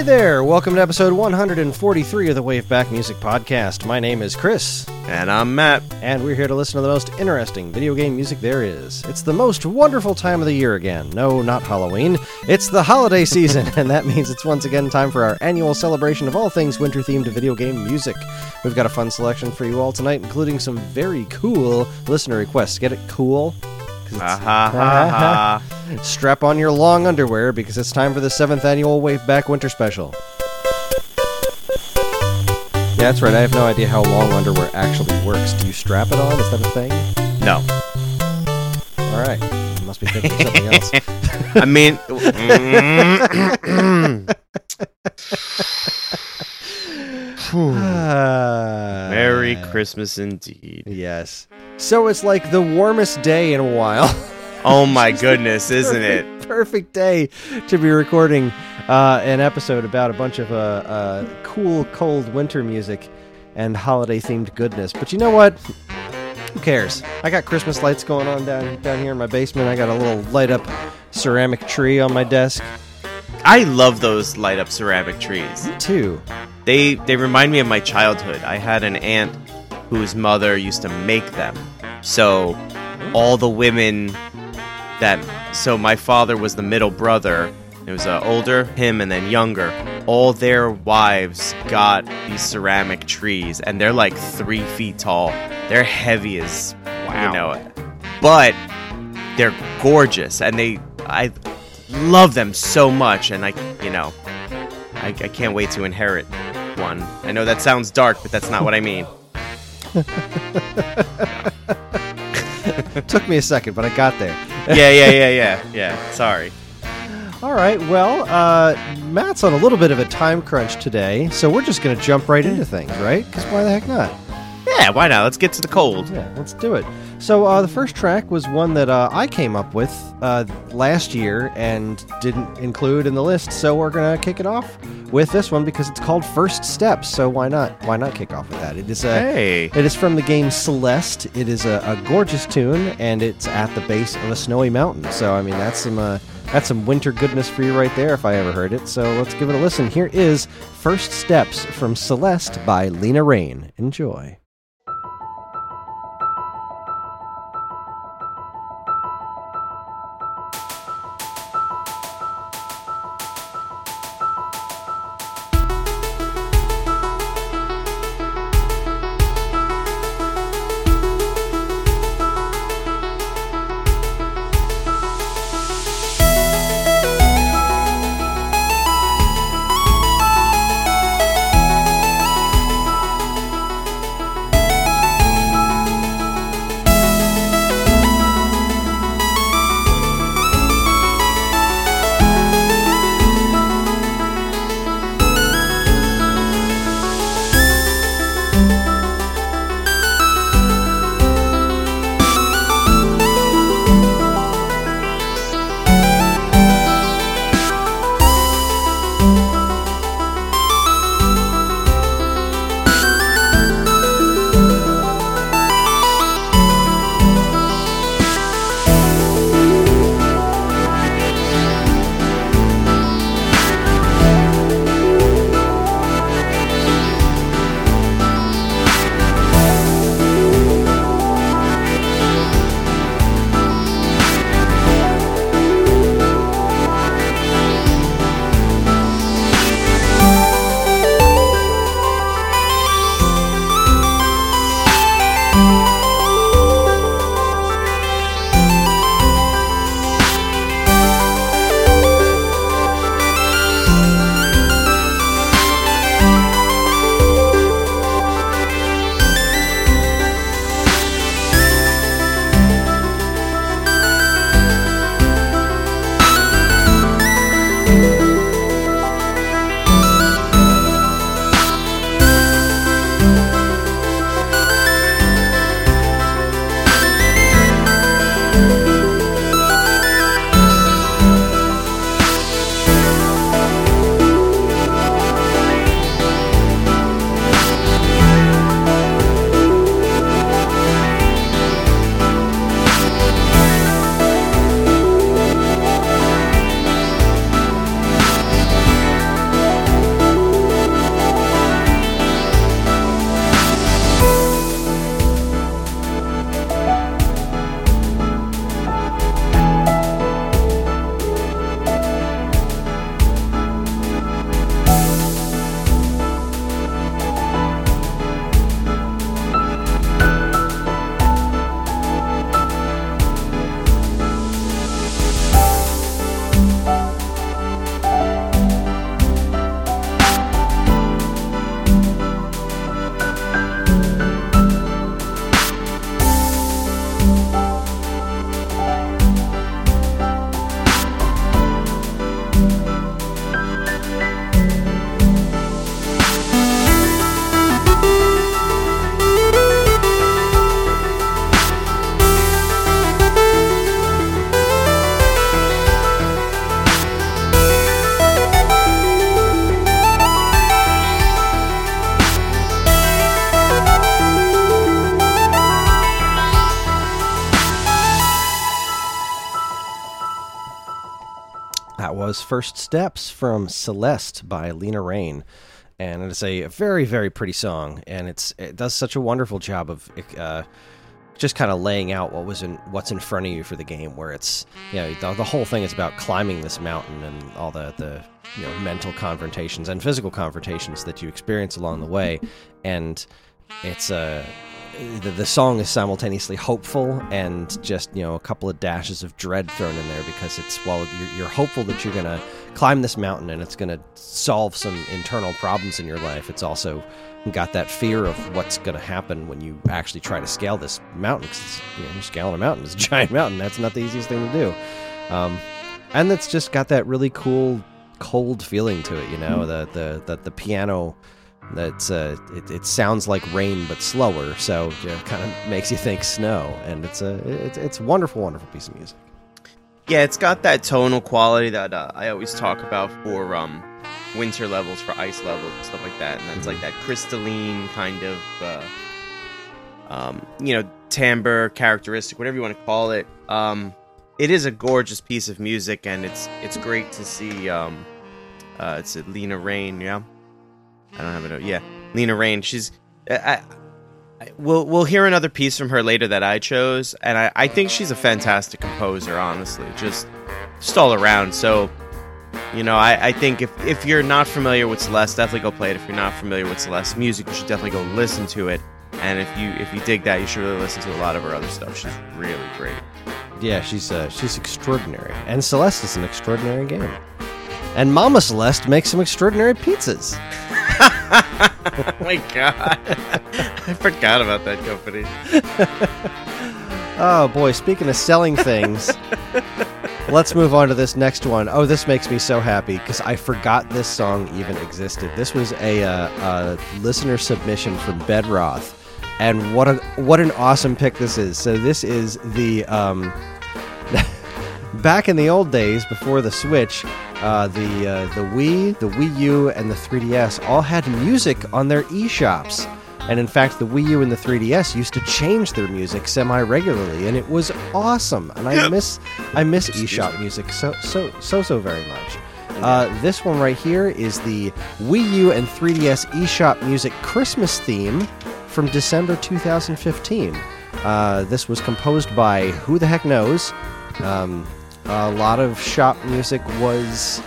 Hey there! Welcome to episode 143 of the Waveback Music Podcast. My name is Chris, And I'm Matt. and we're here to listen to the most interesting video game music there is. It's the most wonderful time of the year again. No, not Halloween. It's the holiday season, and that means it's once again time for our annual celebration of all things winter themed video game music. We've got a fun selection for you all tonight, including some very cool listener requests. Get it cool? Ha ha. Strap on your long underwear because it's time for the seventh annual Wave Back Winter Special. Yeah, that's right. I have no idea how long underwear actually works. Do you strap it on? Is that a thing? No. All right. You must be thinking of something else. I mean, mm, Merry Christmas indeed. Yes. So it's like the warmest day in a while. Oh my goodness, isn't it? Perfect day to be recording uh, an episode about a bunch of uh, uh, cool, cold winter music and holiday themed goodness. But you know what? Who cares? I got Christmas lights going on down down here in my basement. I got a little light up ceramic tree on my desk I love those light up ceramic trees. too. They they remind me of my childhood. I had an aunt whose mother used to make them. So all the women that so my father was the middle brother. It was uh, older, him, and then younger. All their wives got these ceramic trees, and they're like three feet tall. They're heavy as wow. you know, but they're gorgeous, and they I love them so much, and I you know I, I can't wait to inherit one. I know that sounds dark, but that's not what I mean. Took me a second, but I got there. Yeah, yeah, yeah, yeah, yeah. Sorry. All right. Well, uh, Matt's on a little bit of a time crunch today, so we're just going to jump right into things, right? Because why the heck not? Yeah, why not? Let's get to the cold. Yeah, let's do it. So uh, the first track was one that uh, I came up with uh, last year and didn't include in the list. So we're gonna kick it off with this one because it's called First Steps. So why not? Why not kick off with that? It is a. Hey. It is from the game Celeste. It is a, a gorgeous tune, and it's at the base of a snowy mountain. So I mean, that's some uh, that's some winter goodness for you right there, if I ever heard it. So let's give it a listen. Here is First Steps from Celeste by Lena Raine. Enjoy. First Steps from Celeste by Lena Raine. And it's a very, very pretty song, and it's it does such a wonderful job of uh, just kind of laying out what was in what's in front of you for the game. Where it's you know the, the whole thing is about climbing this mountain and all the the you know mental confrontations and physical confrontations that you experience along the way, and it's a uh, the, the song is simultaneously hopeful and just you know a couple of dashes of dread thrown in there because it's well you're, you're hopeful that you're gonna climb this mountain and it's gonna solve some internal problems in your life. It's also got that fear of what's gonna happen when you actually try to scale this mountain because you know, you're scaling a mountain. It's a giant mountain. That's not the easiest thing to do. Um, and it's just got that really cool cold feeling to it. You know, the the the, the piano that's uh, it, it sounds like rain but slower, so it kind of makes you think snow, and it's a it's it's a wonderful, wonderful piece of music. Yeah, it's got that tonal quality that uh, I always talk about for um, winter levels, for ice levels, and stuff like that, and that's like that crystalline kind of, uh, um, you know, timbre characteristic, whatever you want to call it. Um, it is a gorgeous piece of music, and it's it's great to see. Um, uh, it's Lena Raine, yeah. I don't have it. Yeah, Lena Raine. She's. I, I, we'll we'll hear another piece from her later that I chose, and I, I think she's a fantastic composer. Honestly, just just all around. So, you know, I, I think if if you're not familiar with Celeste, definitely go play it. If you're not familiar with Celeste music, you should definitely go listen to it. And if you if you dig that, you should really listen to a lot of her other stuff. She's really great. Yeah, she's uh, she's extraordinary, and Celeste is an extraordinary game. And Mama Celeste makes some extraordinary pizzas. oh my god. I forgot about that company. oh boy, speaking of selling things, let's move on to this next one. Oh, this makes me so happy because I forgot this song even existed. This was a, uh, a listener submission from Bedroth. And what a what an awesome pick this is. So this is the um, back in the old days before the Switch, uh, the uh, the Wii, the Wii U, and the 3DS all had music on their eShops. And in fact, the Wii U and the 3DS used to change their music semi regularly, and it was awesome. And I miss I miss eShop music so so so so very much. Uh, this one right here is the Wii U and 3DS eShop music Christmas theme from December 2015. Uh, this was composed by who the heck knows. Um, a lot of shop music was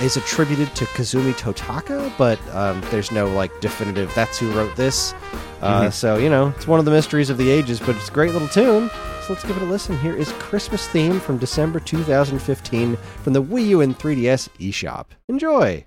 is attributed to Kazumi Totaka, but um, there's no like definitive. That's who wrote this. Uh, mm-hmm. So you know, it's one of the mysteries of the ages, but it's a great little tune. So let's give it a listen. Here is Christmas theme from December 2015 from the Wii U and 3DS eShop. Enjoy.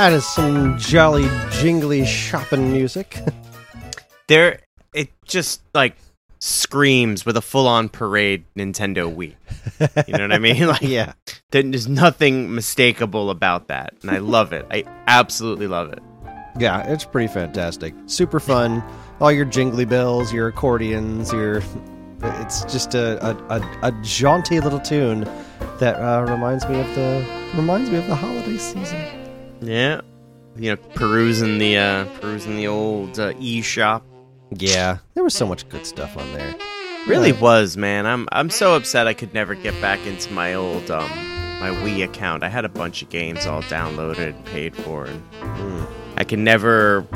That is some jolly jingly shopping music. There, it just like screams with a full-on parade Nintendo Wii. You know what I mean? Like, yeah. there's nothing mistakable about that, and I love it. I absolutely love it. Yeah, it's pretty fantastic. Super fun. All your jingly bells, your accordions, your. It's just a, a, a, a jaunty little tune that uh, reminds me of the reminds me of the holiday season. Yeah, you know, perusing the uh, perusing the old uh, e shop. Yeah, there was so much good stuff on there. Really Yeah. was, man. I'm I'm so upset I could never get back into my old um my Wii account. I had a bunch of games all downloaded and paid for and Mm. I can never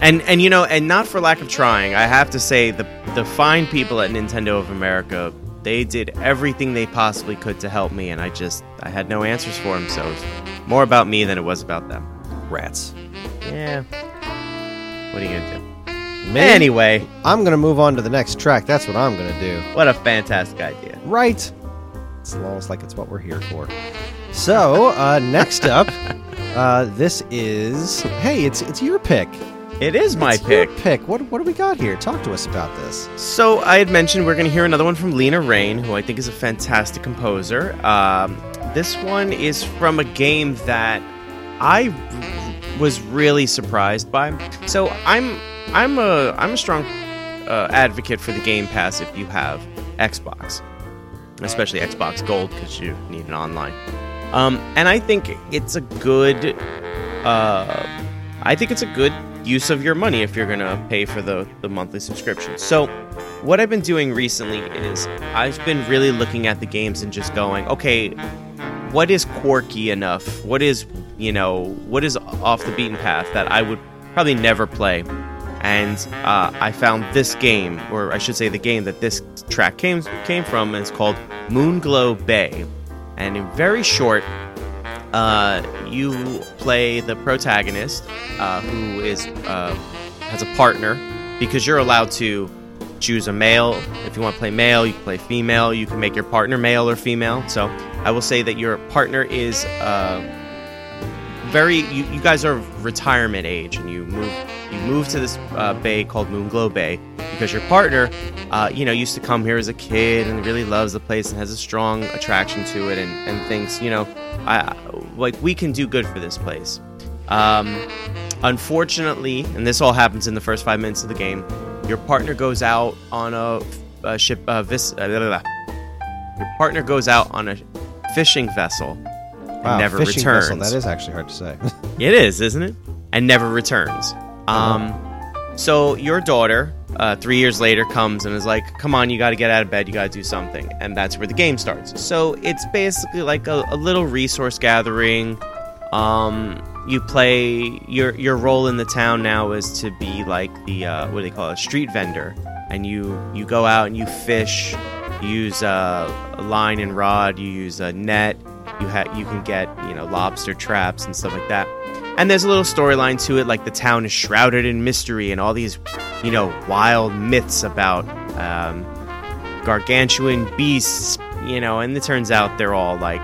and and you know, and not for lack of trying. I have to say the the fine people at Nintendo of America, they did everything they possibly could to help me and I just I had no answers for them, so it was more about me than it was about them. Rats. Yeah. What are you to do? Me? Anyway, I'm gonna move on to the next track. That's what I'm gonna do. what a fantastic idea. Right. It's almost like it's what we're here for. So uh, next up, uh, this is hey, it's it's your pick. It is my It's pick. Pick. What what do we got here? Talk to us about this. So I had mentioned we're going to hear another one from Lena Raine, who I think is a fantastic composer. Um, this one is from a game that I was really surprised by. So I'm I'm a I'm a strong uh, advocate for the Game Pass if you have Xbox, especially Xbox Gold because you need an online. Um, and I think it's a good uh, I think it's a good use of your money if you're gonna pay for the, the monthly subscription. So, what I've been doing recently is I've been really looking at the games and just going, okay, what is quirky enough? What is you know what is off the beaten path that I would probably never play? And uh, I found this game, or I should say, the game that this track came came from, is called Moonglow Bay. And in very short, uh, you play the protagonist uh, who is uh, has a partner. Because you're allowed to choose a male. If you want to play male you can play female. You can make your partner male or female. So i will say that your partner is uh, very you, you guys are retirement age and you move you move to this uh, bay called moonglow bay because your partner uh, you know used to come here as a kid and really loves the place and has a strong attraction to it and, and thinks you know I like we can do good for this place. Um, unfortunately, and this all happens in the first five minutes of the game, your partner goes out on a, a ship. Uh, vis, uh, blah, blah, blah. Your partner goes out on a fishing vessel and Wow, never fishing returns. vessel. That is actually hard to say. It is, isn't it? And never returns. Um, so your daughter, uh, three years later, comes and is like, "Come on, you got to get out of bed. You got to do something." And that's where the game starts. So it's basically like a, a little resource gathering. Um, you play your your role in the town now is to be like the uh, what do they call it, street vendor, and you you go out and you fish. You use uh, a line and rod. You use a net. You ha- you can get you know lobster traps and stuff like that. And there's a little storyline to it, like the town is shrouded in mystery and all these, you know, wild myths about um, gargantuan beasts, you know, and it turns out they're all like,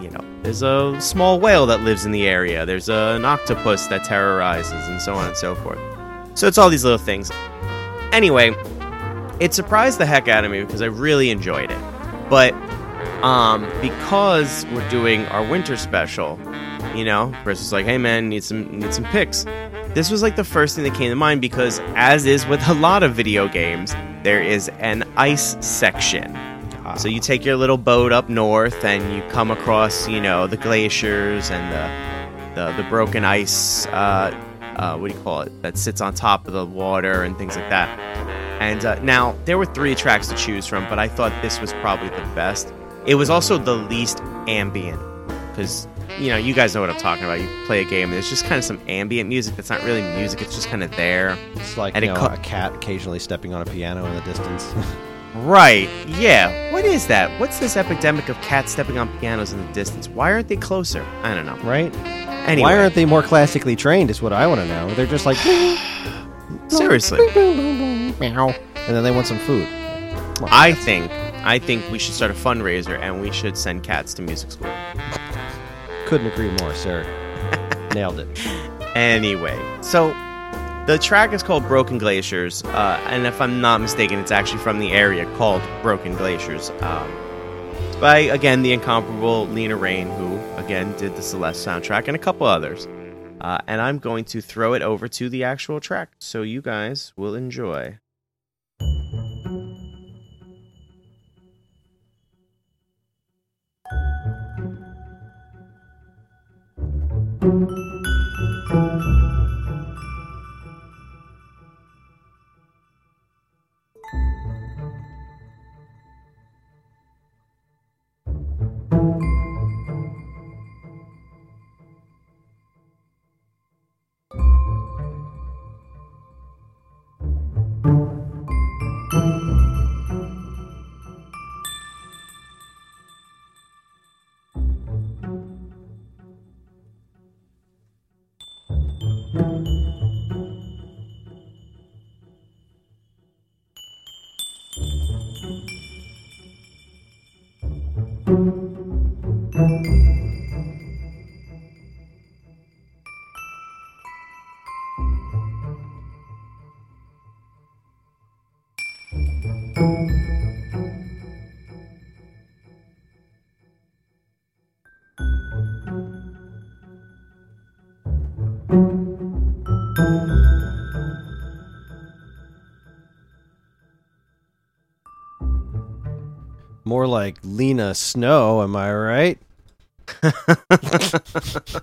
you know, there's a small whale that lives in the area, there's a, an octopus that terrorizes, and so on and so forth. So it's all these little things. Anyway, it surprised the heck out of me because I really enjoyed it. But um, because we're doing our winter special, you know, Chris was like, "Hey man, need some need some picks." This was like the first thing that came to mind because, as is with a lot of video games, there is an ice section. Ah. So you take your little boat up north and you come across, you know, the glaciers and the the, the broken ice. Uh, uh, what do you call it? That sits on top of the water and things like that. And uh, now there were three tracks to choose from, but I thought this was probably the best. It was also the least ambient because you know you guys know what I'm talking about. You play a game and there's just kind of some ambient music that's not really music; it's just kind of there. It's like And you know, co- a cat occasionally stepping on a piano in the distance. Right? Yeah. What is that? What's this epidemic of cats stepping on pianos in the distance? Why aren't they closer? I don't know. right? Anyway, Why aren't they more classically trained? Is what I want to know. They're just like seriously? meow, and then they want some food. On, I think I think we should start a fundraiser and we should send cats to music school. couldn't agree more, sir. Nailed it. Anyway, so the track is called Broken Glaciers, uh, and if I'm not mistaken, it's actually from the area called Broken Glaciers. Um, by, again, the incomparable Lena Raine, who, again, did the Celeste soundtrack, and a couple others. Uh, and I'm going to throw it over to the actual track so you guys will enjoy. More like Lena Snow, am I right?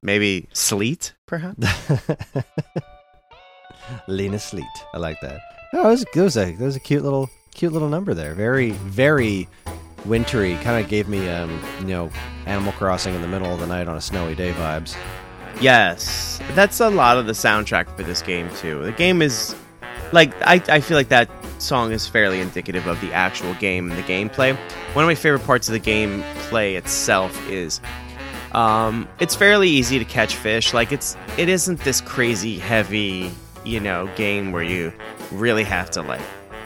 Maybe Sleet, perhaps? Lena Sleet. I like that. Oh, it was, it was a that was a cute little cute little number there. Very very wintry. Kind of gave me um you know Animal Crossing in the middle of the night on a snowy day vibes. Yes, that's a lot of the soundtrack for this game too. The game is like I, I feel like that song is fairly indicative of the actual game and the gameplay. One of my favorite parts of the gameplay itself is um, it's fairly easy to catch fish. Like it's it isn't this crazy heavy, you know, game where you really have to like,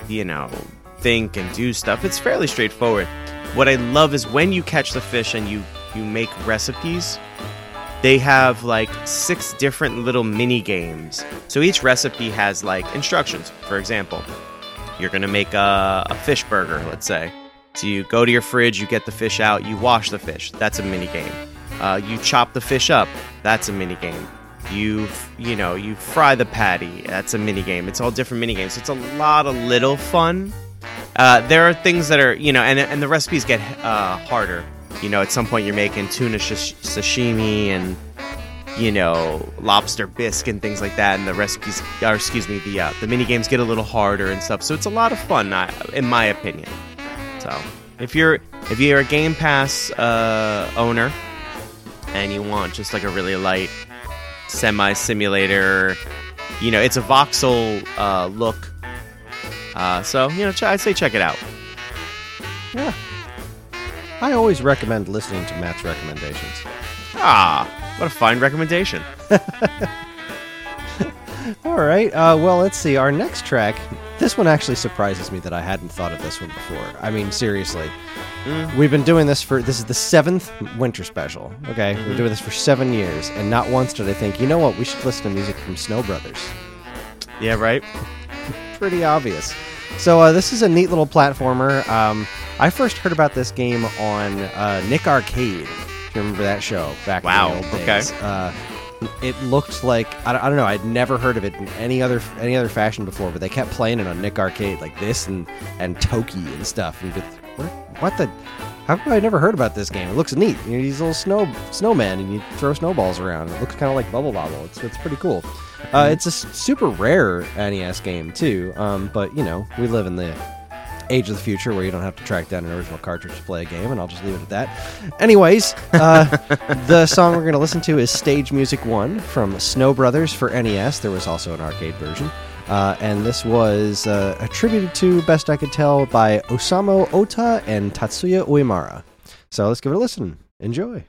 you know, think and do stuff. It's fairly straightforward. What I love is when you catch the fish and you you make recipes they have like six different little mini games. So each recipe has like instructions. For example, you're gonna make a, a, fish burger, let's say. So you go to your fridge, you get the fish out, you wash the fish. That's a mini game. Uh, you chop the fish up. That's a mini game. You you know you fry the patty. That's a mini game. It's all different mini games. It's a lot of little fun. Uh, there are things that are you know, and and the recipes get uh, harder you know, at some point you're making tuna sh- sashimi and you know lobster bisque and things like that, and the recipes, or excuse me, the uh, the mini games get a little harder and stuff. So it's a lot of fun, in my opinion. So if you're if you're a Game Pass uh, owner and you want just like a really light semi simulator, you know, it's a voxel uh, look. Uh, so you know, ch- I'd say check it out. Yeah, I always recommend listening to Matt's recommendations. Ah, what a fine recommendation. All right. Uh, well, let's see. Our next track. This one actually surprises me that I hadn't thought of this one before. I mean, seriously. Mm. We've been doing this for this is the seventh winter special. Okay, mm-hmm. we're doing this for seven years, and not once did I think, you know what, we should listen to music from Snow Brothers. Yeah, right. Pretty obvious. So uh, this is a neat little platformer. Um, I first heard about this game on uh, Nick Arcade. If you remember that show back wow. in the old days. Okay. Uh, it looked like I don't, I don't know. I'd never heard of it in any other any other fashion before, but they kept playing it on Nick Arcade like this and and Toki and stuff. And just, what, what the? How come I never heard about this game? It looks neat. You know, these little snow snowmen, and you throw snowballs around. It looks kind of like Bubble Bobble. It's it's pretty cool. Uh, it's a super rare NES game too. Um, but you know, we live in the age of the future where you don't have to track down an original cartridge to play a game, and I'll just leave it at that. Anyways, uh, the song we're going to listen to is Stage Music 1 from Snow Brothers for NES. There was also an arcade version. Uh, and this was uh, attributed to, best I could tell, by Osamu Ota and Tatsuya Uemura. So let's give it a listen. Enjoy.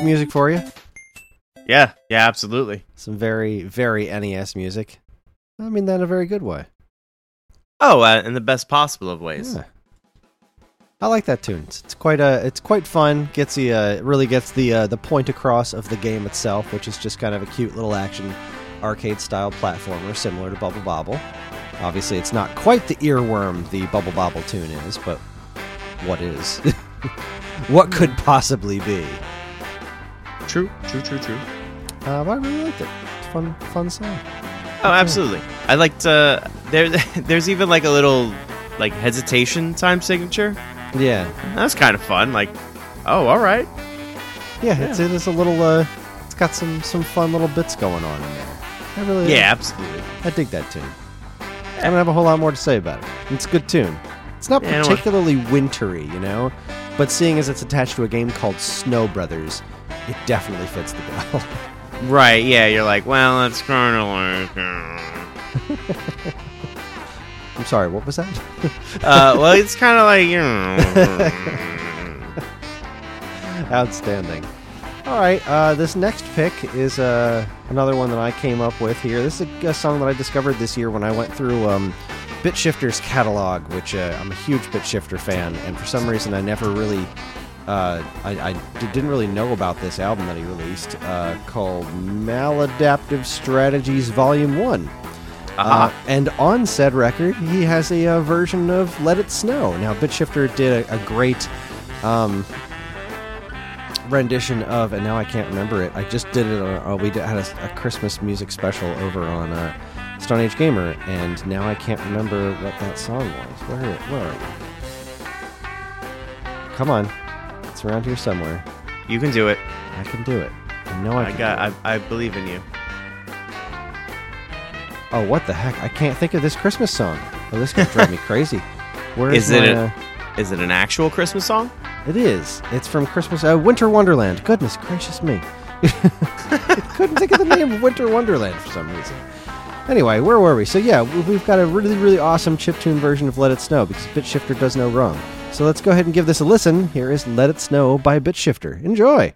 NES music for you. Yeah, yeah, absolutely. Some very, very NES music. I mean that in a very good way. Oh, uh, in the best possible of ways. Yeah. I like that tune. It's, quite uh, it's quite fun. Gets the uh, it really gets the uh, the point across of the game itself, which is just kind of a cute little action arcade style platformer similar to Bubble Bobble. Obviously, it's not quite the earworm the Bubble Bobble tune is, but what is? what could possibly be? True, true, true, true. Uh, but I really liked it. It's a fun, fun song. Oh, absolutely. I liked. Uh, there, there's even like a little like hesitation time signature. Yeah, That's kind of fun. Like, oh, all right. yeah. It's it is a little. Uh, it's got some some fun little bits going on in there. I really Yeah, absolutely. I dig that tune. I don't have a whole lot more to say about it. It's a good tune. It's not Yeah, don't- particularly wintry, you know, but seeing as it's attached to a game called Snow Brothers, it definitely fits the bill. Right. Yeah. You're like, well, it's kind of like. uh, I'm sorry, what was that? Uh, well, it's kind of like you know. Outstanding. All right, uh, this next pick is uh, another one that I came up with here. This is a, a song that I discovered this year when I went through um, BitShifter's catalog, which uh, I'm a huge BitShifter fan, and for some reason I never really, uh, I, didn't really know about this album that he released uh, called Maladaptive Strategies Volume 1. Aha. Uh, and on said record, he has a uh, version of Let It Snow. Now, BitShifter did a, a great um, rendition of, and now I can't remember it. I just did it. On, uh, we did, had a, a Christmas music special over on uh, Stone Age Gamer, and now I can't remember what that song was. Where, where are you? Come on, it's around here somewhere. you can do it. I can do it. I know I, I can got. I, I believe in you. Oh, what the heck? I can't think of this Christmas song. Oh, this could drive me crazy. Where Is is it my, a- uh, Is it an actual Christmas song? It is. It's from Christmas. Uh, Winter Wonderland. Goodness gracious me. Couldn't think of the name of Winter Wonderland for some reason. Anyway, where were we? So yeah, we- we've got a really, really awesome chiptune version of Let It Snow because BitShifter does no wrong. So let's go ahead and give this a listen. Here is Let It Snow by BitShifter. Enjoy.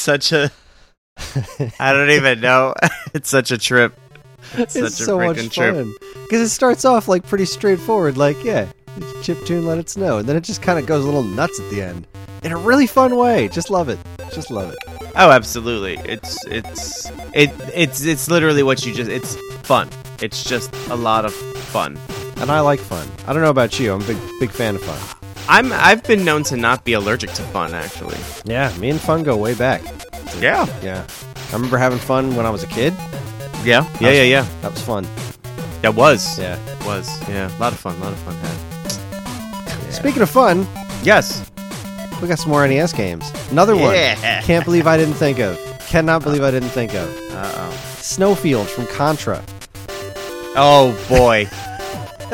Such a. I don't even know. It's such a trip. It's, It's such a so much trip. fun because it starts off like pretty straightforward, like yeah, chip tune, let it snow, and then it just kind of goes a little nuts at the end in a really fun way. Just love it. Just love it. Oh, absolutely. It's it's it it's it's literally what you just. It's fun. It's just a lot of fun. And I like fun. I don't know about you. I'm a big big fan of fun. I'm I've been known to not be allergic to fun actually. Yeah, me and fun go way back. Yeah. Yeah, I remember having fun when I was a kid. Yeah. Yeah. Yeah. Yeah. That was fun. That was. Yeah. It Was. Yeah. A lot of fun. A lot of fun had. Speaking of fun, Yes. we got some more NES games. Another one. Yeah. Can't believe I didn't think of. Cannot believe I didn't think of. Uh oh. Snowfield from Contra. oh. Boy.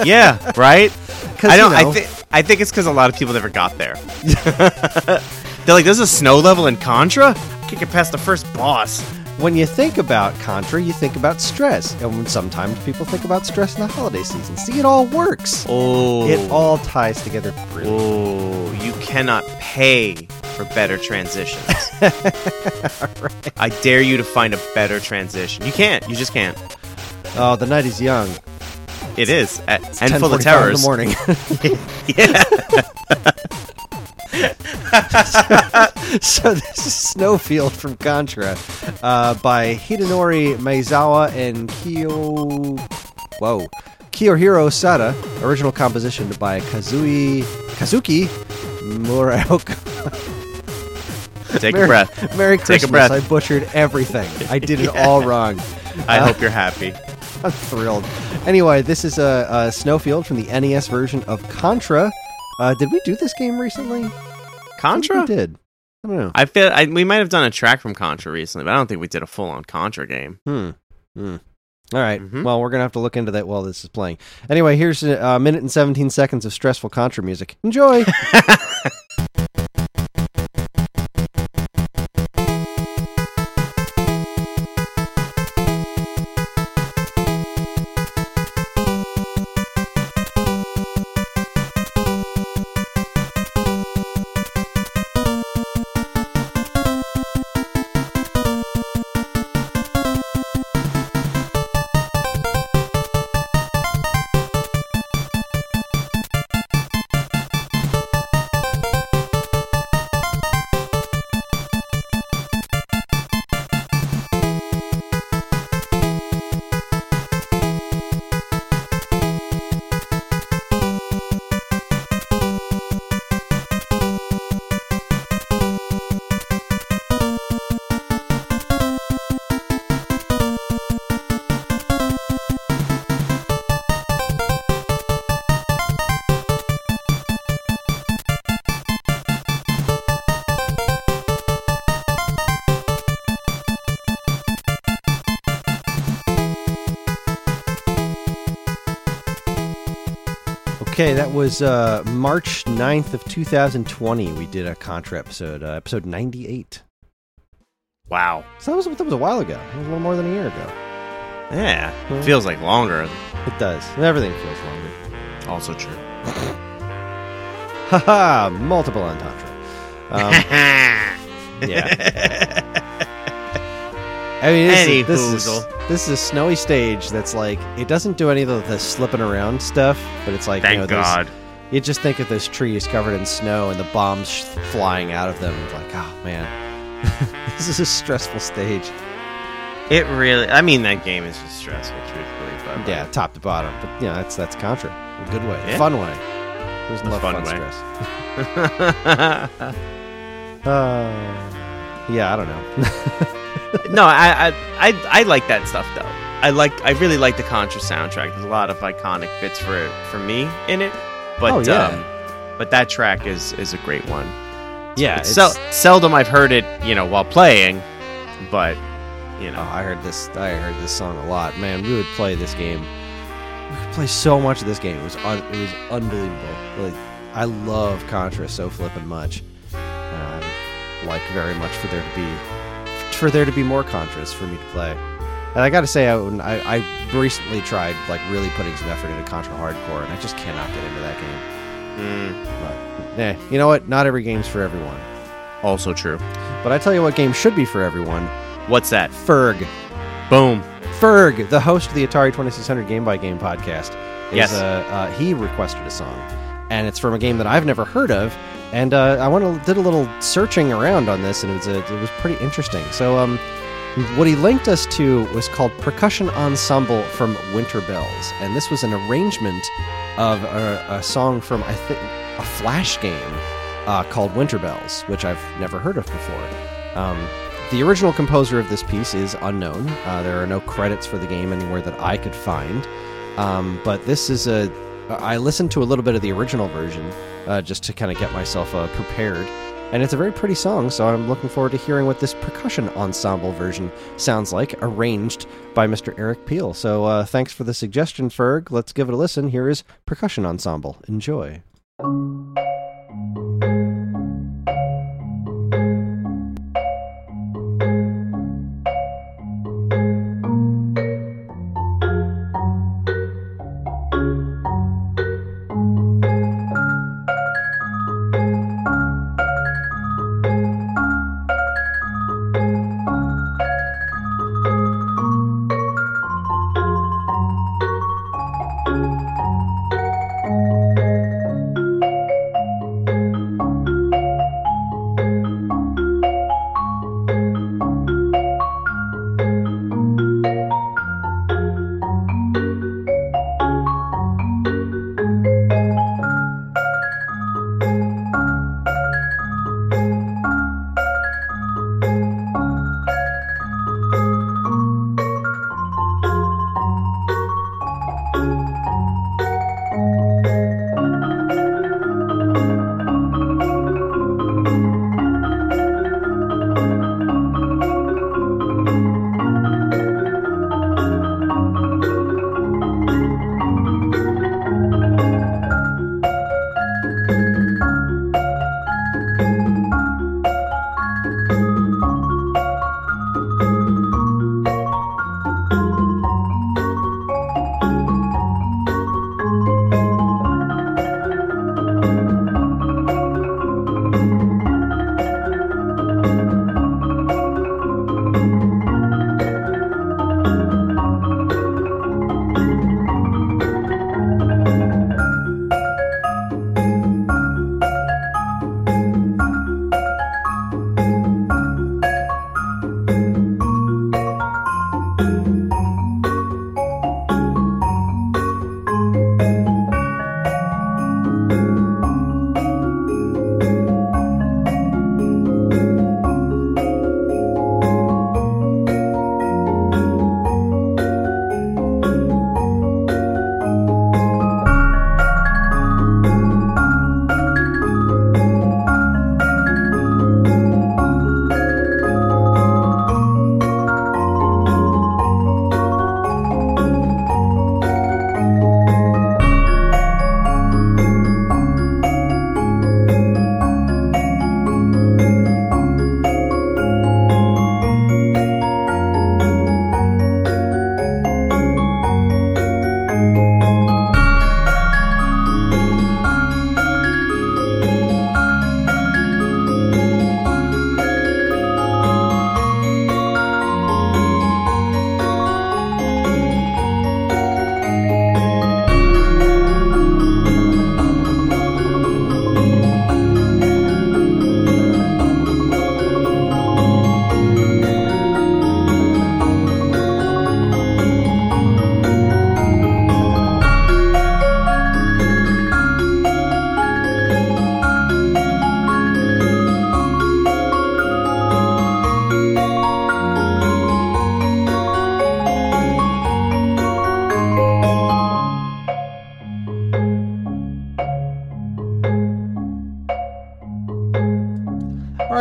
yeah. Right. 'Cause, I don't. you know, I think. I think it's because a lot of people never got there. They're like, "There's a snow level in Contra. Can't get past the first boss." when you think about Contra, you think about stress. And sometimes people think about stress in the holiday season. See, it all works. Oh. It all ties together. Oh, you cannot pay for better transitions. I dare you to find a better transition. You can't. You just can't. Oh, the night is young. It is. A- and full 10:45 of terrors. in the morning. Yeah. so this is Snowfield from Contra, uh, by Hidenori Maezawa and Kyo. Whoa, Kiyohiro Sada. Original composition by Kazui Kazuki Muraoka. Take Merry, a breath. Merry Christmas. Take a breath. I butchered everything. I did it Yeah. all wrong. I Uh, hope you're happy. I'm thrilled. Anyway, this is a, a Snowfield from the NES version of Contra. Uh, did we do this game recently? I Contra? We did. I don't know. I feel I, we might have done a track from Contra recently, but I don't think we did a full on Contra game. Hmm. Hmm. All right. Mhm. Well, we're gonna have to look into that while this is playing. Anyway, here's a, a minute and 17 seconds of stressful Contra music. Enjoy. Okay, that was uh, March 9th of 2020. We did a Contra episode, uh, episode 98. Wow. So that was that was a while ago. It was a little more than a year ago. Yeah. Feels like longer. It does. Everything feels longer. Also true. Haha, multiple entendre. Um, yeah. I mean, this, is, this, is, this is a snowy stage that's like, it doesn't do any of the, the slipping around stuff, but it's like, Thank you know, God. You just think of those trees covered in snow and the bombs sh- flying out of them. It's like, oh man, this is a stressful stage. It really. I mean, that game is just stressful, truthfully. But Yeah, top to bottom. But you know, that's that's Contra, a good way, a Yeah. fun way. There's no fun fun, way. stress. Uh, yeah, I don't know. no, I, I I I like that stuff though. I like I really like the Contra soundtrack. There's a lot of iconic bits for for me in it. But Oh, yeah. um, but that track is is a great one. yeah, It's sel- seldom I've heard it, you know, while playing, but you Oh, know, I heard this. I heard this song a lot. Man, we would play this game. We could play so much of this game. It was un- it was unbelievable. Like I love Contra so flippin' much. Um, like very much for there to be for there to be more Contras for me to play. And I got to say, I, I I recently tried like really putting some effort into Contra Hardcore, and I just cannot get into that game. mm, But eh, you know what? Not every game's for everyone. also true. But I tell you what game should be for everyone. What's that? Ferg. Boom. Ferg, the host of the Atari 2600 Game by Game podcast, is, Yes. uh, uh, he requested a song, and it's from a game that I've never heard of. And uh, I went did a little searching around on this, and it was a, it was pretty interesting. So, um, what he linked us to was called Percussion Ensemble from Winter Bells, and this was an arrangement of a, a song from I think a Flash game uh, called Winter Bells, which I've never heard of before. Um, the original composer of this piece is unknown. Uh, there are no credits for the game anywhere that I could find. Um, but this is a. I listened to a little bit of the original version uh, just to kind of get myself uh, prepared. And it's a very pretty song, so I'm looking forward to hearing what this percussion ensemble version sounds like, arranged by Mr. Eric Peel. So uh, thanks for the suggestion, Ferg. Let's give it a listen. Here is Percussion Ensemble. Enjoy.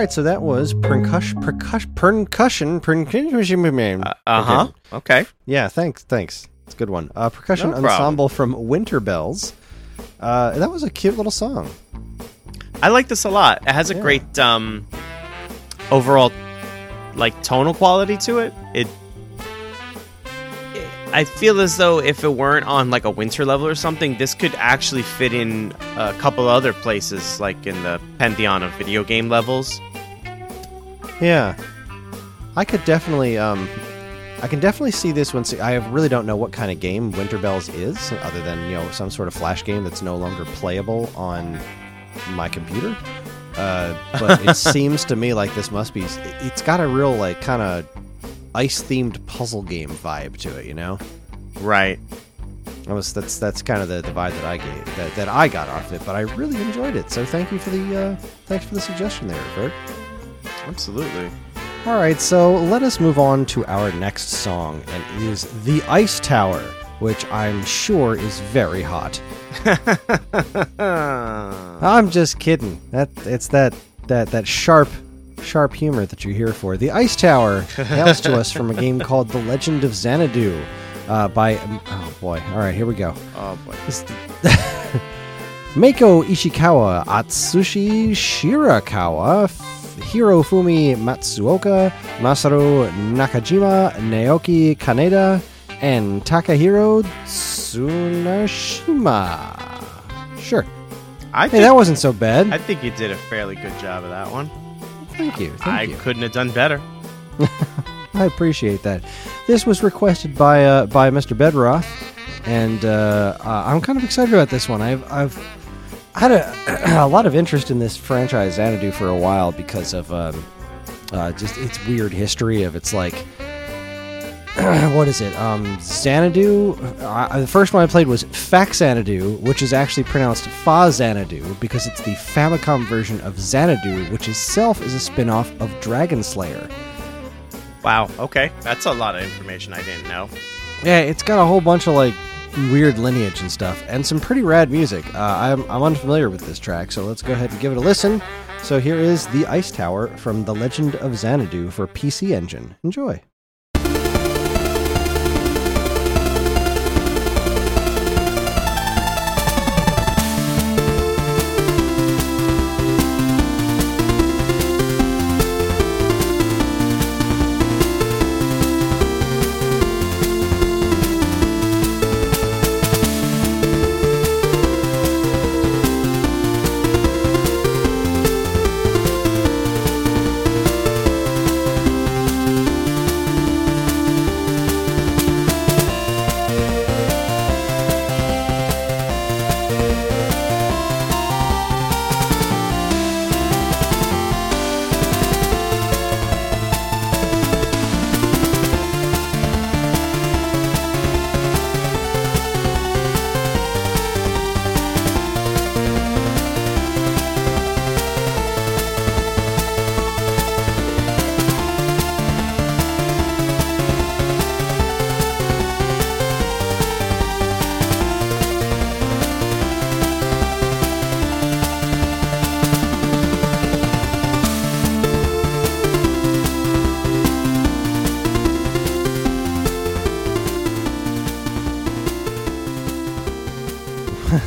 Right, so that was percussion, percussion, percussion, percussion. Uh huh. Okay. Yeah, thanks, thanks. It's a good one. Uh, percussion No ensemble from Winter Bells. Uh, that was a cute little song. I like this a lot. It has a Yeah. great um, overall like tonal quality to it. It I feel as though if it weren't on like a winter level or something, this could actually fit in a couple other places, like in the pantheon of video game levels. Yeah, I could definitely, um, I can definitely see this one. I really don't know what kind of game Winter Bells is, other than you know some sort of flash game that's no longer playable on my computer. Uh, but it seems to me like this must be. It's got a real like kind of ice themed puzzle game vibe to it, you know. Right. That was that's that's kind of the, the vibe that I gave that, that I got off it, but I really enjoyed it. So thank you for the uh, thanks for the suggestion there, Bert. Absolutely. All right, so let us move on to our next song, and it is "The Ice Tower" which I'm sure is very hot. I'm just kidding. That it's that that that sharp sharp humor that you're here for. The Ice Tower hails to us from a game called The Legend of Xanadu uh, by um, oh boy. All right, here we go. oh boy. Meiko Ishikawa, Atsushi Shirakawa, Hirofumi Matsuoka, Masaru Nakajima, Naoki Kaneda, and Takahiro Tsunashima. Sure. I Hey, that wasn't so bad. I think you did a fairly good job of that one. Thank you. Thank I you. couldn't have done better. I appreciate that. This was requested by uh, by Mr. Bedroth, and uh, uh, I'm kind of excited about this one. I've I've had a, a lot of interest in this franchise Xanadu for a while because of um, uh, just its weird history of its like what is it? Um, Xanadu. Uh, the first one I played was Faxanadu, which is actually pronounced Fa-Xanadu because it's the Famicom version of Xanadu, which itself is a spin-off of Dragon Slayer. Wow. Okay, that's a lot of information I didn't know. Yeah, it's got a whole bunch of like weird lineage and stuff, and some pretty rad music. Uh, I'm, I'm unfamiliar with this track, so let's go ahead and give it a listen. So here is The Ice Tower from The Legend of Xanadu for PC Engine. Enjoy.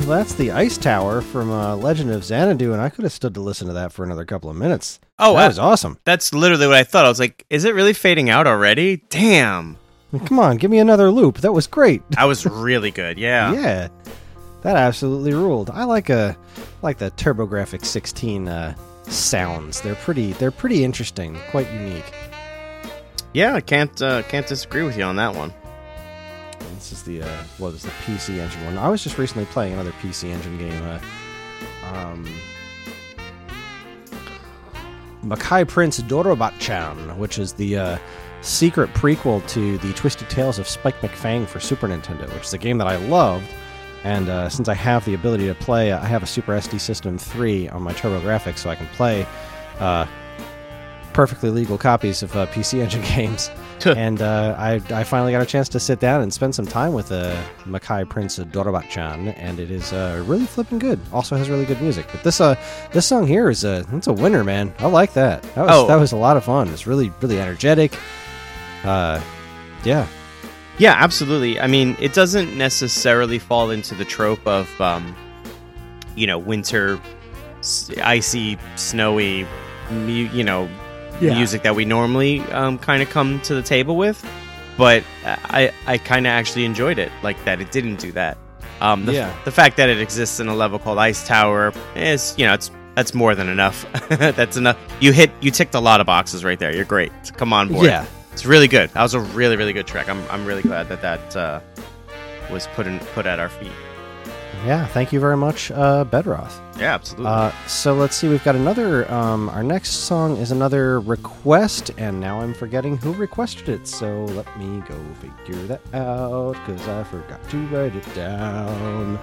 That's The Ice Tower from uh, Legend of Xanadu, and I could have stood to listen to that for another couple of minutes. Oh, that I- was awesome. That's literally what I thought. I was like, is it really fading out already? Damn. Come on, give me another loop. That was great. That was really good. Yeah. Yeah, that absolutely ruled. I like a like the TurboGrafx 16 uh, sounds. They're pretty. They're pretty interesting. Quite unique. Yeah, I can't uh, can't disagree with you on that one. This is the uh, what is the PC Engine one? I was just recently playing another PC Engine game. Uh, um, Makai Prince Dorabocchan, which is the uh, secret prequel to the Twisted Tales of Spike McFang for Super Nintendo, which is a game that I loved. And uh, since I have the ability to play, I have a Super SD System 3 on my TurboGrafx, so I can play uh, perfectly legal copies of uh, PC Engine games. and uh, I, I finally got a chance to sit down and spend some time with uh, Makai Prince Dorabocchan, and it is uh, really flipping good. Also has really good music. But this uh this song here is a it's a winner, man. I like that. That was Oh. that was a lot of fun. It's really really energetic. Uh, yeah. Yeah, absolutely. I mean, it doesn't necessarily fall into the trope of, um, you know, winter, icy, snowy, you know, Yeah. music that we normally um, kind of come to the table with. But I, I kind of actually enjoyed it, like that. It didn't do that. Um, the, Yeah. the fact that it exists in a level called Ice Tower is, you know, it's that's more than enough. that's enough. You hit, you ticked a lot of boxes right there. You're great. Come on board. Yeah. It's really good. That was a really, really good track. I'm, I'm really glad that that uh, was put in, put at our feet. Yeah. Thank you very much, uh, Bedroth. Yeah, absolutely. Uh, so let's see. We've got another. Um, our next song is another request, and now I'm forgetting who requested it. So let me go figure that out because I forgot to write it down.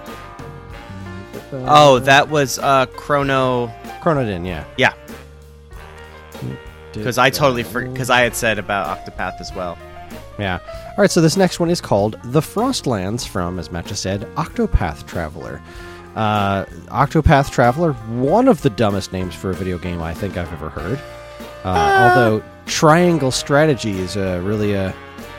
oh, that was uh, Chrono. Chronodin, yeah. Yeah, because I totally forgot. because I had said about Octopath as well. Yeah. All right, so this next one is called The Frostlands from, as Matt just said, Octopath Traveler. Uh, Octopath Traveler, one of the dumbest names for a video game I think I've ever heard. Uh, although Triangle Strategy is uh, really uh,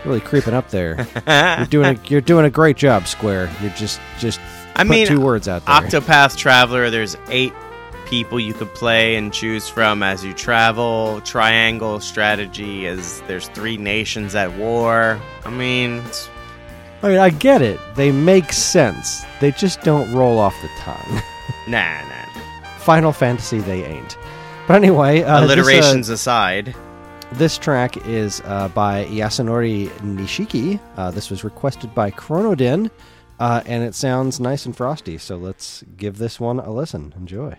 really creeping up there. you're doing a, you're doing a great job, Square. You're just just I put mean, two words out there. Octopath Traveler, there's eight people you could play and choose from as you travel. Triangle strategy is there's three nations at war. I mean, I mean, I get it. They make sense. They just don't roll off the tongue. nah, nah. Final Fantasy, they ain't. But anyway, uh, this, uh, Alliterations aside. This track is uh, by Yasunori Nishiki. Uh, this was requested by Chronodin, uh, and it sounds nice and frosty. So let's give this one a listen. Enjoy.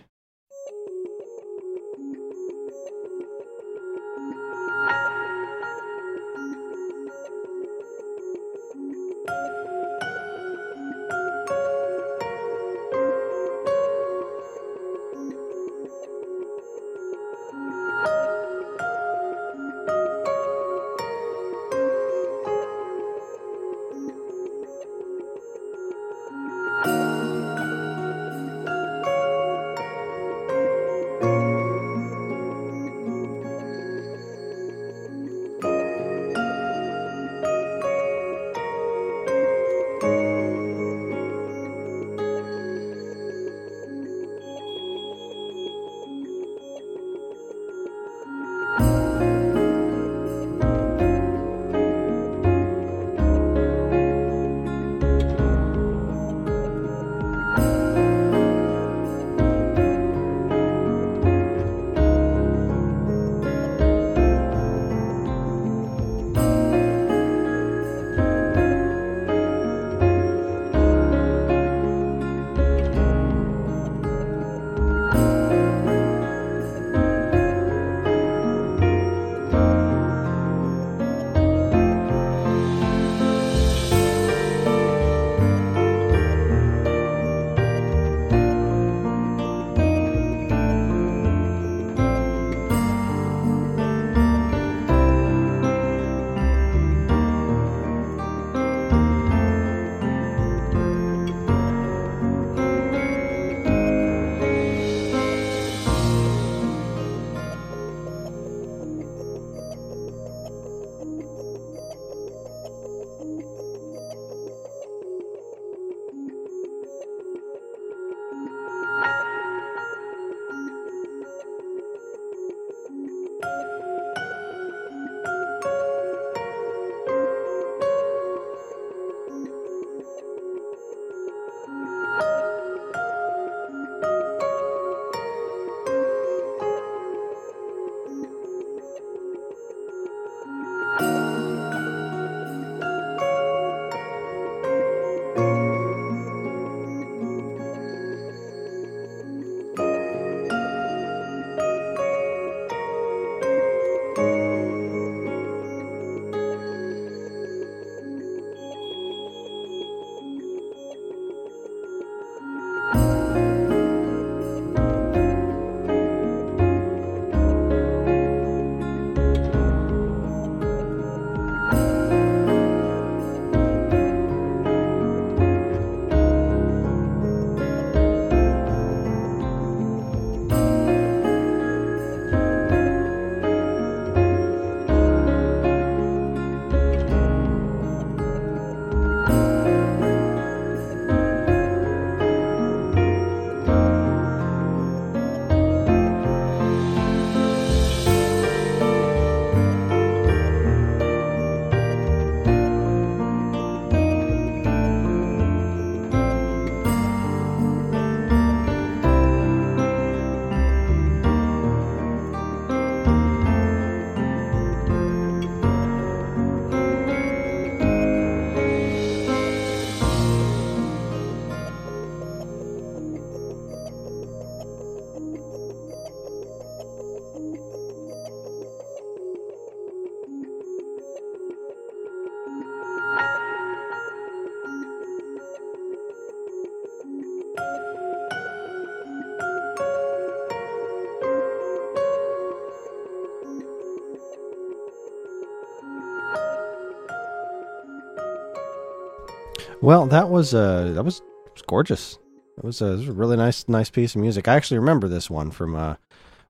Well, that was uh that was, was gorgeous. It was, a, it was a really nice nice piece of music. I actually remember this one from uh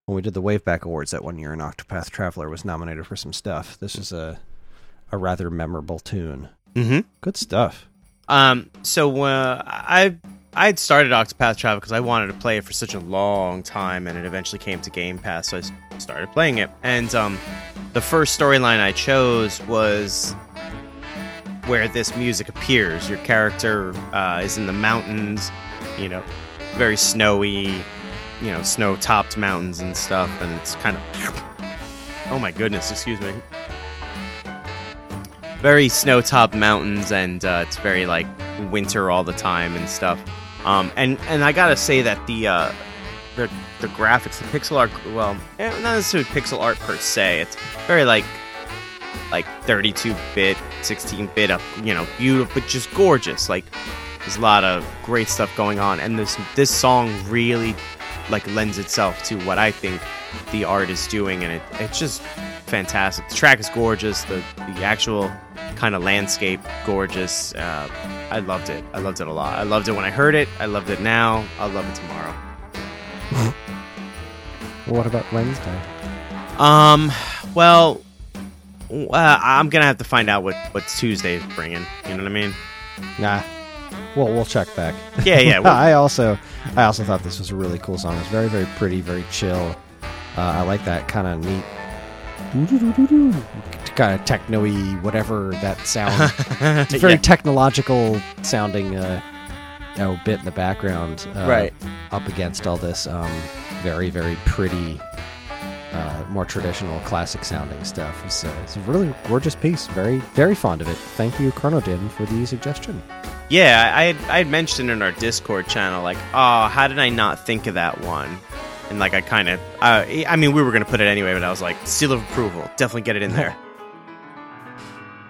when we did the Waveback Awards that one year, and Octopath Traveler was nominated for some stuff. This is a a rather memorable tune. Mm-hmm. Good stuff. Um, so uh, I I had started Octopath Traveler because I wanted to play it for such a long time, and it eventually came to Game Pass, so I started playing it. And um, the first storyline I chose was where this music appears. Your character uh, is in the mountains, you know, very snowy, you know, snow-topped mountains and stuff, and it's kind of oh my goodness, excuse me. Very snow-topped mountains, and uh, it's very like winter all the time and stuff. Um, and and I gotta say that the uh, the the graphics, the pixel art, well, eh, not necessarily pixel art per se. It's very like like 32 bit, 16 bit, up, you know, beautiful, but just gorgeous. Like there's a lot of great stuff going on, and this this song really like lends itself to what I think the art is doing, and it it's just fantastic. The track is gorgeous. The the actual kind of landscape gorgeous. Uh, I loved it. I loved it a lot. I loved it when I heard it. I loved it now. I'll love it tomorrow. What about Wednesday? Um, well, uh, I'm gonna have to find out what what Tuesday's bringing. You know what I mean? Nah. Well, we'll check back. Yeah, yeah. well, I also I also thought this was a really cool song. It's very very pretty, very chill. Uh, I like that kind of neat, kind of techno-y, whatever that sound. It's a very yeah, technological sounding, uh, you know, bit in the background. Uh, right. Up against all this um, very very pretty, uh, more traditional classic sounding stuff. It's, uh, it's a really gorgeous piece. Very very fond of it. Thank you, Chronodin, for the suggestion. Yeah, I had, I had mentioned in our Discord channel, like, oh, how did I not think of that one? And like, I kind of, uh, I mean, we were gonna put it anyway, but I was like, seal of approval, definitely get it in there.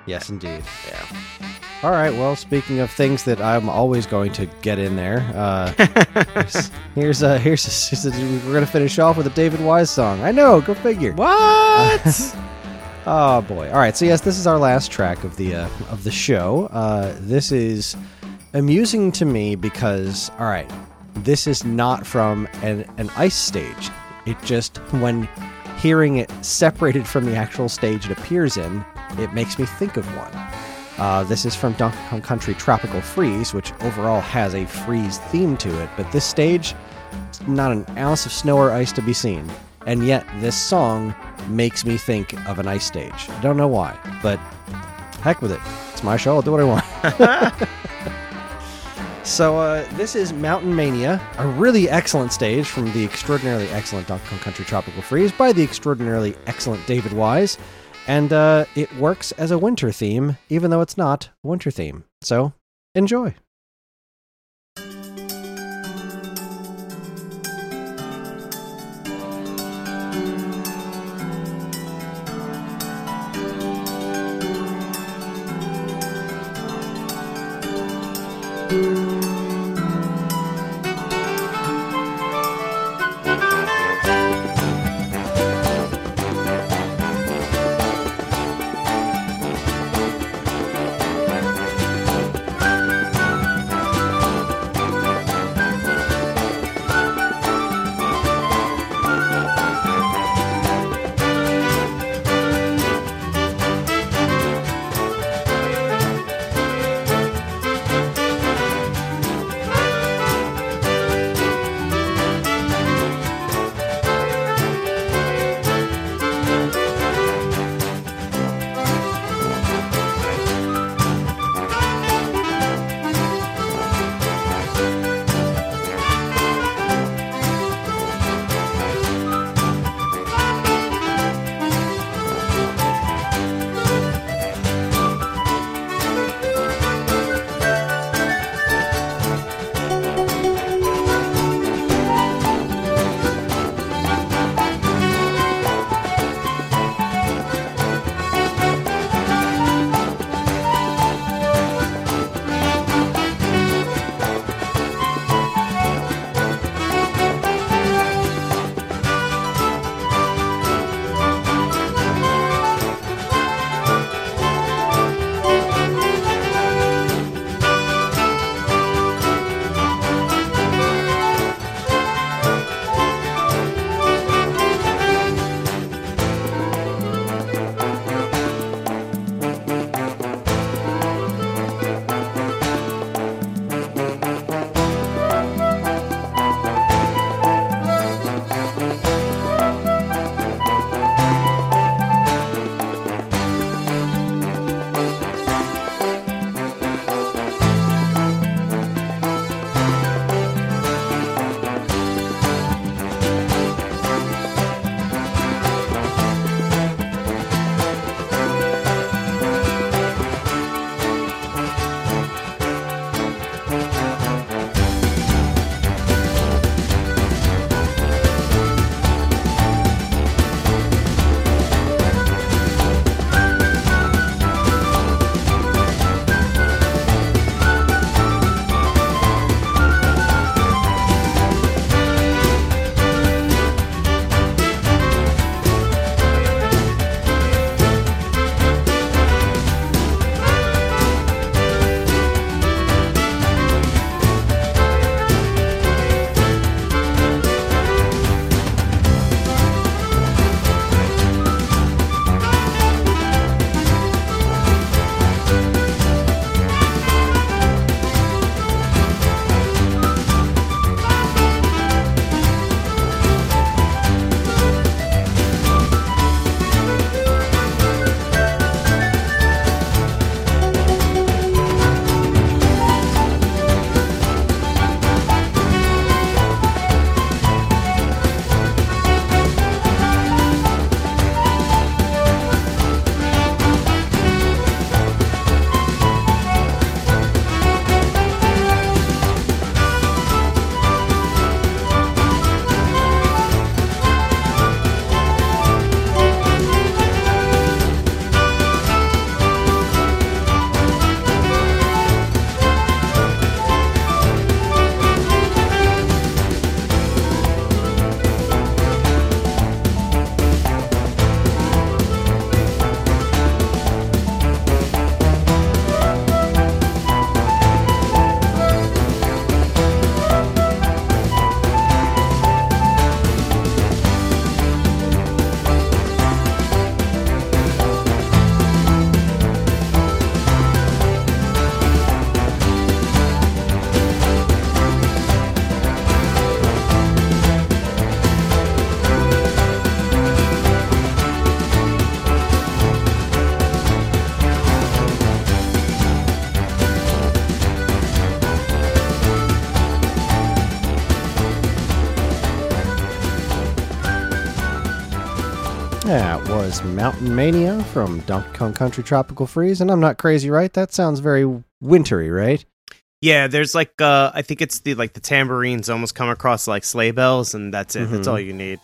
Yes, indeed. yeah. All right. Well, speaking of things that I'm always going to get in there, uh, here's here's a, here's, a, here's a- we're gonna finish off with a David Wise song. I know. Go figure. What? Oh boy. All right. So yes, this is our last track of the uh, of the show. Uh, this is amusing to me because all right, this is not from an an ice stage. It just when hearing it separated from the actual stage it appears in, it makes me think of one. Uh, this is from Donkey Kong Country Tropical Freeze, which overall has a freeze theme to it, but this stage, not an ounce of snow or ice to be seen. And yet, this song makes me think of an ice stage. I don't know why, but heck with it. It's my show. I'll do what I want. so, uh, this is Mountain Mania, a really excellent stage from the extraordinarily excellent Donkey Kong Country Tropical Freeze by the extraordinarily excellent David Wise. And uh, it works as a winter theme, even though it's not winter theme. So, enjoy. Mountain Mania from Donkey Kong Country Tropical Freeze, and I'm not crazy, right? That sounds very wintry, right? Yeah, there's like uh I think it's the like the tambourines almost come across like sleigh bells and that's it. That's Mhm. all you need.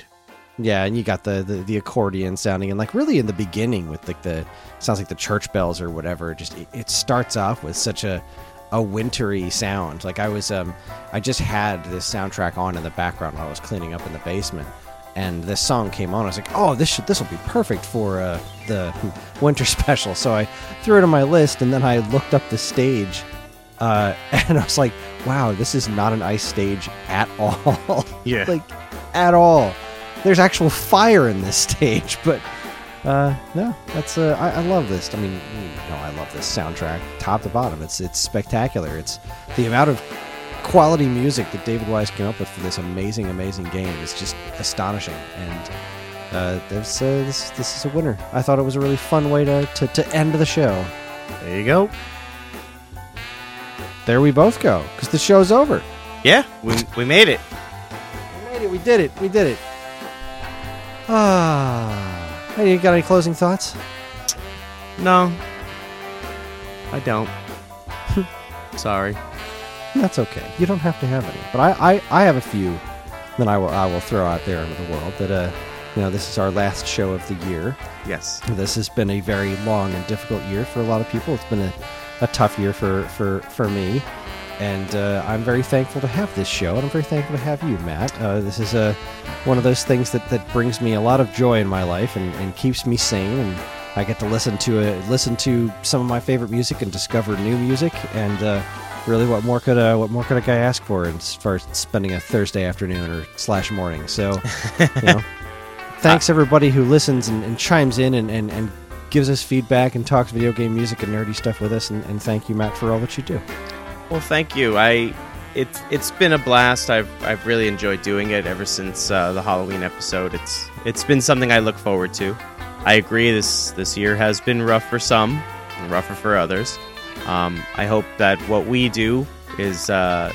Yeah, and you got the, the the accordion sounding, and like really in the beginning with like the sounds like the church bells or whatever. Just it, it starts off with such a a wintry sound. Like I was um I just had this soundtrack on in the background while I was cleaning up in the basement, and this song came on. I was like, oh, this should this will be perfect for uh, the winter special. So I threw it on my list, and then I looked up the stage. Uh, and I was like, wow, this is not an ice stage at all. Yeah. like, at all. There's actual fire in this stage, but uh, no, that's uh, I, I love this. I mean, you know, I love this soundtrack, top to bottom. It's it's spectacular. It's the amount of quality music that David Wise came up with for this amazing, amazing game is just astonishing. And uh, this, uh, this this is a winner. I thought it was a really fun way to to, to end the show. There you go. There we both go because the show's over. Yeah, we we made it. We made it. We did it. We did it. Ah, hey, you got any closing thoughts? No. I don't. Sorry. That's okay. You don't have to have any, but I, I, I have a few that I will I will throw out there into the world. That uh, you know, this is our last show of the year. Yes. This has been a very long and difficult year for a lot of people. It's been a, a tough year for for for me, and uh, I'm very thankful to have this show, and I'm very thankful to have you, Matt. Uh, this is a one of those things that that brings me a lot of joy in my life and, and keeps me sane and. I get to listen to a, listen to some of my favorite music and discover new music, and uh, really, what more could a what more could a guy ask for as far as spending a Thursday afternoon or slash morning? So, you know, thanks everybody who listens and, and chimes in and, and, and gives us feedback and talks video game music and nerdy stuff with us. And, and thank you, Matt, for all that you do. Well, thank you. I it's it's been a blast. I've I've really enjoyed doing it ever since uh, the Halloween episode. It's it's been something I look forward to. I agree. This this year has been rough for some, and rougher for others. Um, I hope that what we do is uh,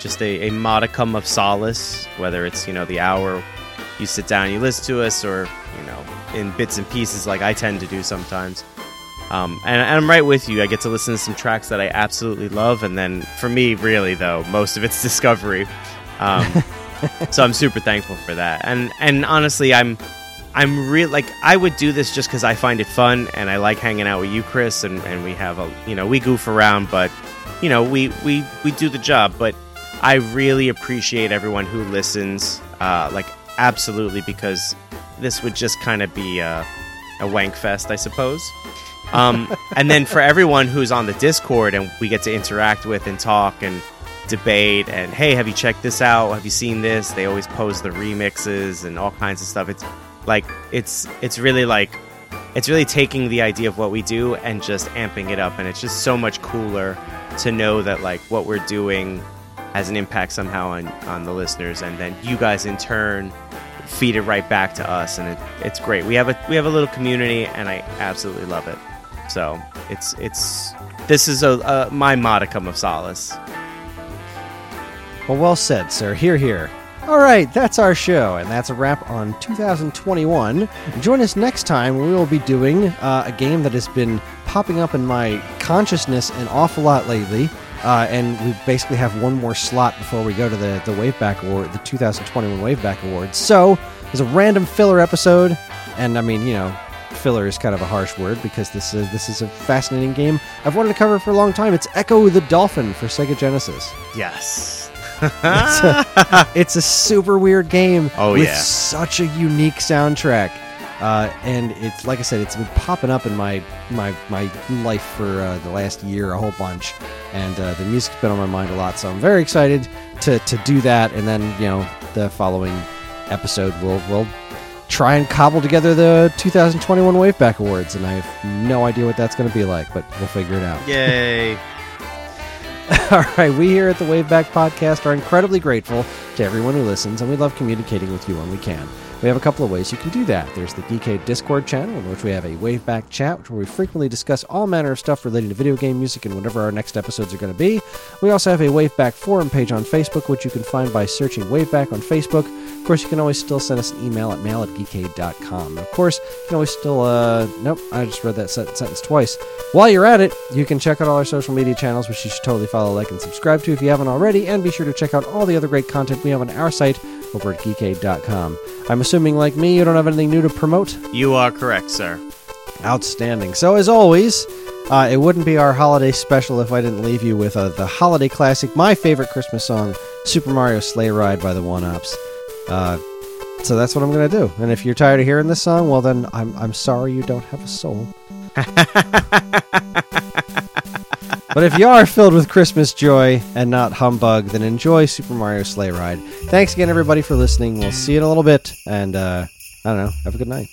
just a, a modicum of solace, whether it's you know the hour you sit down, and you listen to us, or you know in bits and pieces like I tend to do sometimes. Um, and, and I'm right with you. I get to listen to some tracks that I absolutely love, and then for me, really though, most of it's discovery. Um, so I'm super thankful for that. And and honestly, I'm I'm real like I would do this just because I find it fun and I like hanging out with you, Chris, and, and we have a you know we goof around, but you know we we we do the job. But I really appreciate everyone who listens, uh, like absolutely, because this would just kind of be a, a wank fest, I suppose. Um, and then for everyone who's on the Discord and we get to interact with and talk and debate and hey, have you checked this out? Have you seen this? They always post the remixes and all kinds of stuff. It's like it's it's really like it's really taking the idea of what we do and just amping it up and it's just so much cooler to know that like what we're doing has an impact somehow on, on the listeners and then you guys in turn feed it right back to us and it, it's great we have a we have a little community and i absolutely love it so it's it's this is a, a my modicum of solace Well, well said, sir. Here, here. All right, that's our show, and that's a wrap on 2021. Join us next time we will be doing uh, a game that has been popping up in my consciousness an awful lot lately. Uh, and we basically have one more slot before we go to the, the Waveback Award, the 2021 Waveback Awards. So, there's a random filler episode, and I mean, you know, filler is kind of a harsh word because this is this is a fascinating game I've wanted to cover for a long time. It's Ecco the Dolphin for Sega Genesis. yes It's a, it's a super weird game Oh, with yeah. such a unique soundtrack. Uh, and it's like I said, it's been popping up in my my my life for uh, the last year a whole bunch, and uh, the music's been on my mind a lot. So I'm very excited to to do that. And then you know the following episode we'll we'll try and cobble together the 2021 Waveback Awards, and I have no idea what that's going to be like, but we'll figure it out. yay All right, we here at the Waveback Podcast are incredibly grateful to everyone who listens, and we love communicating with you when we can. We have a couple of ways you can do that. There's the Geekade Discord channel, in which we have a waveback chat, where we frequently discuss all manner of stuff relating to video game music and whatever our next episodes are going to be. We also have a waveback forum page on Facebook, which you can find by searching waveback on Facebook. Of course, you can always still send us an email at mail at geekade.com. Of course, you can always still, uh, nope, I just read that sentence twice. While you're at it, you can check out all our social media channels, which you should totally follow, like, and subscribe to if you haven't already, and be sure to check out all the other great content we have on our site over at geekade.com. I'm assuming, like me, you don't have anything new to promote? You are correct, sir. Outstanding. So, as always, uh, it wouldn't be our holiday special if I didn't leave you with uh, the holiday classic, my favorite Christmas song, Super Mario Sleigh Ride by the One Ups. Uh, so that's what I'm going to do. And if you're tired of hearing this song, well, then I'm, I'm sorry you don't have a soul. but if you are filled with Christmas joy and not humbug, then enjoy Super Mario Sleigh Ride. Thanks again, everybody, for listening. We'll see you in a little bit. And uh, I don't know. Have a good night.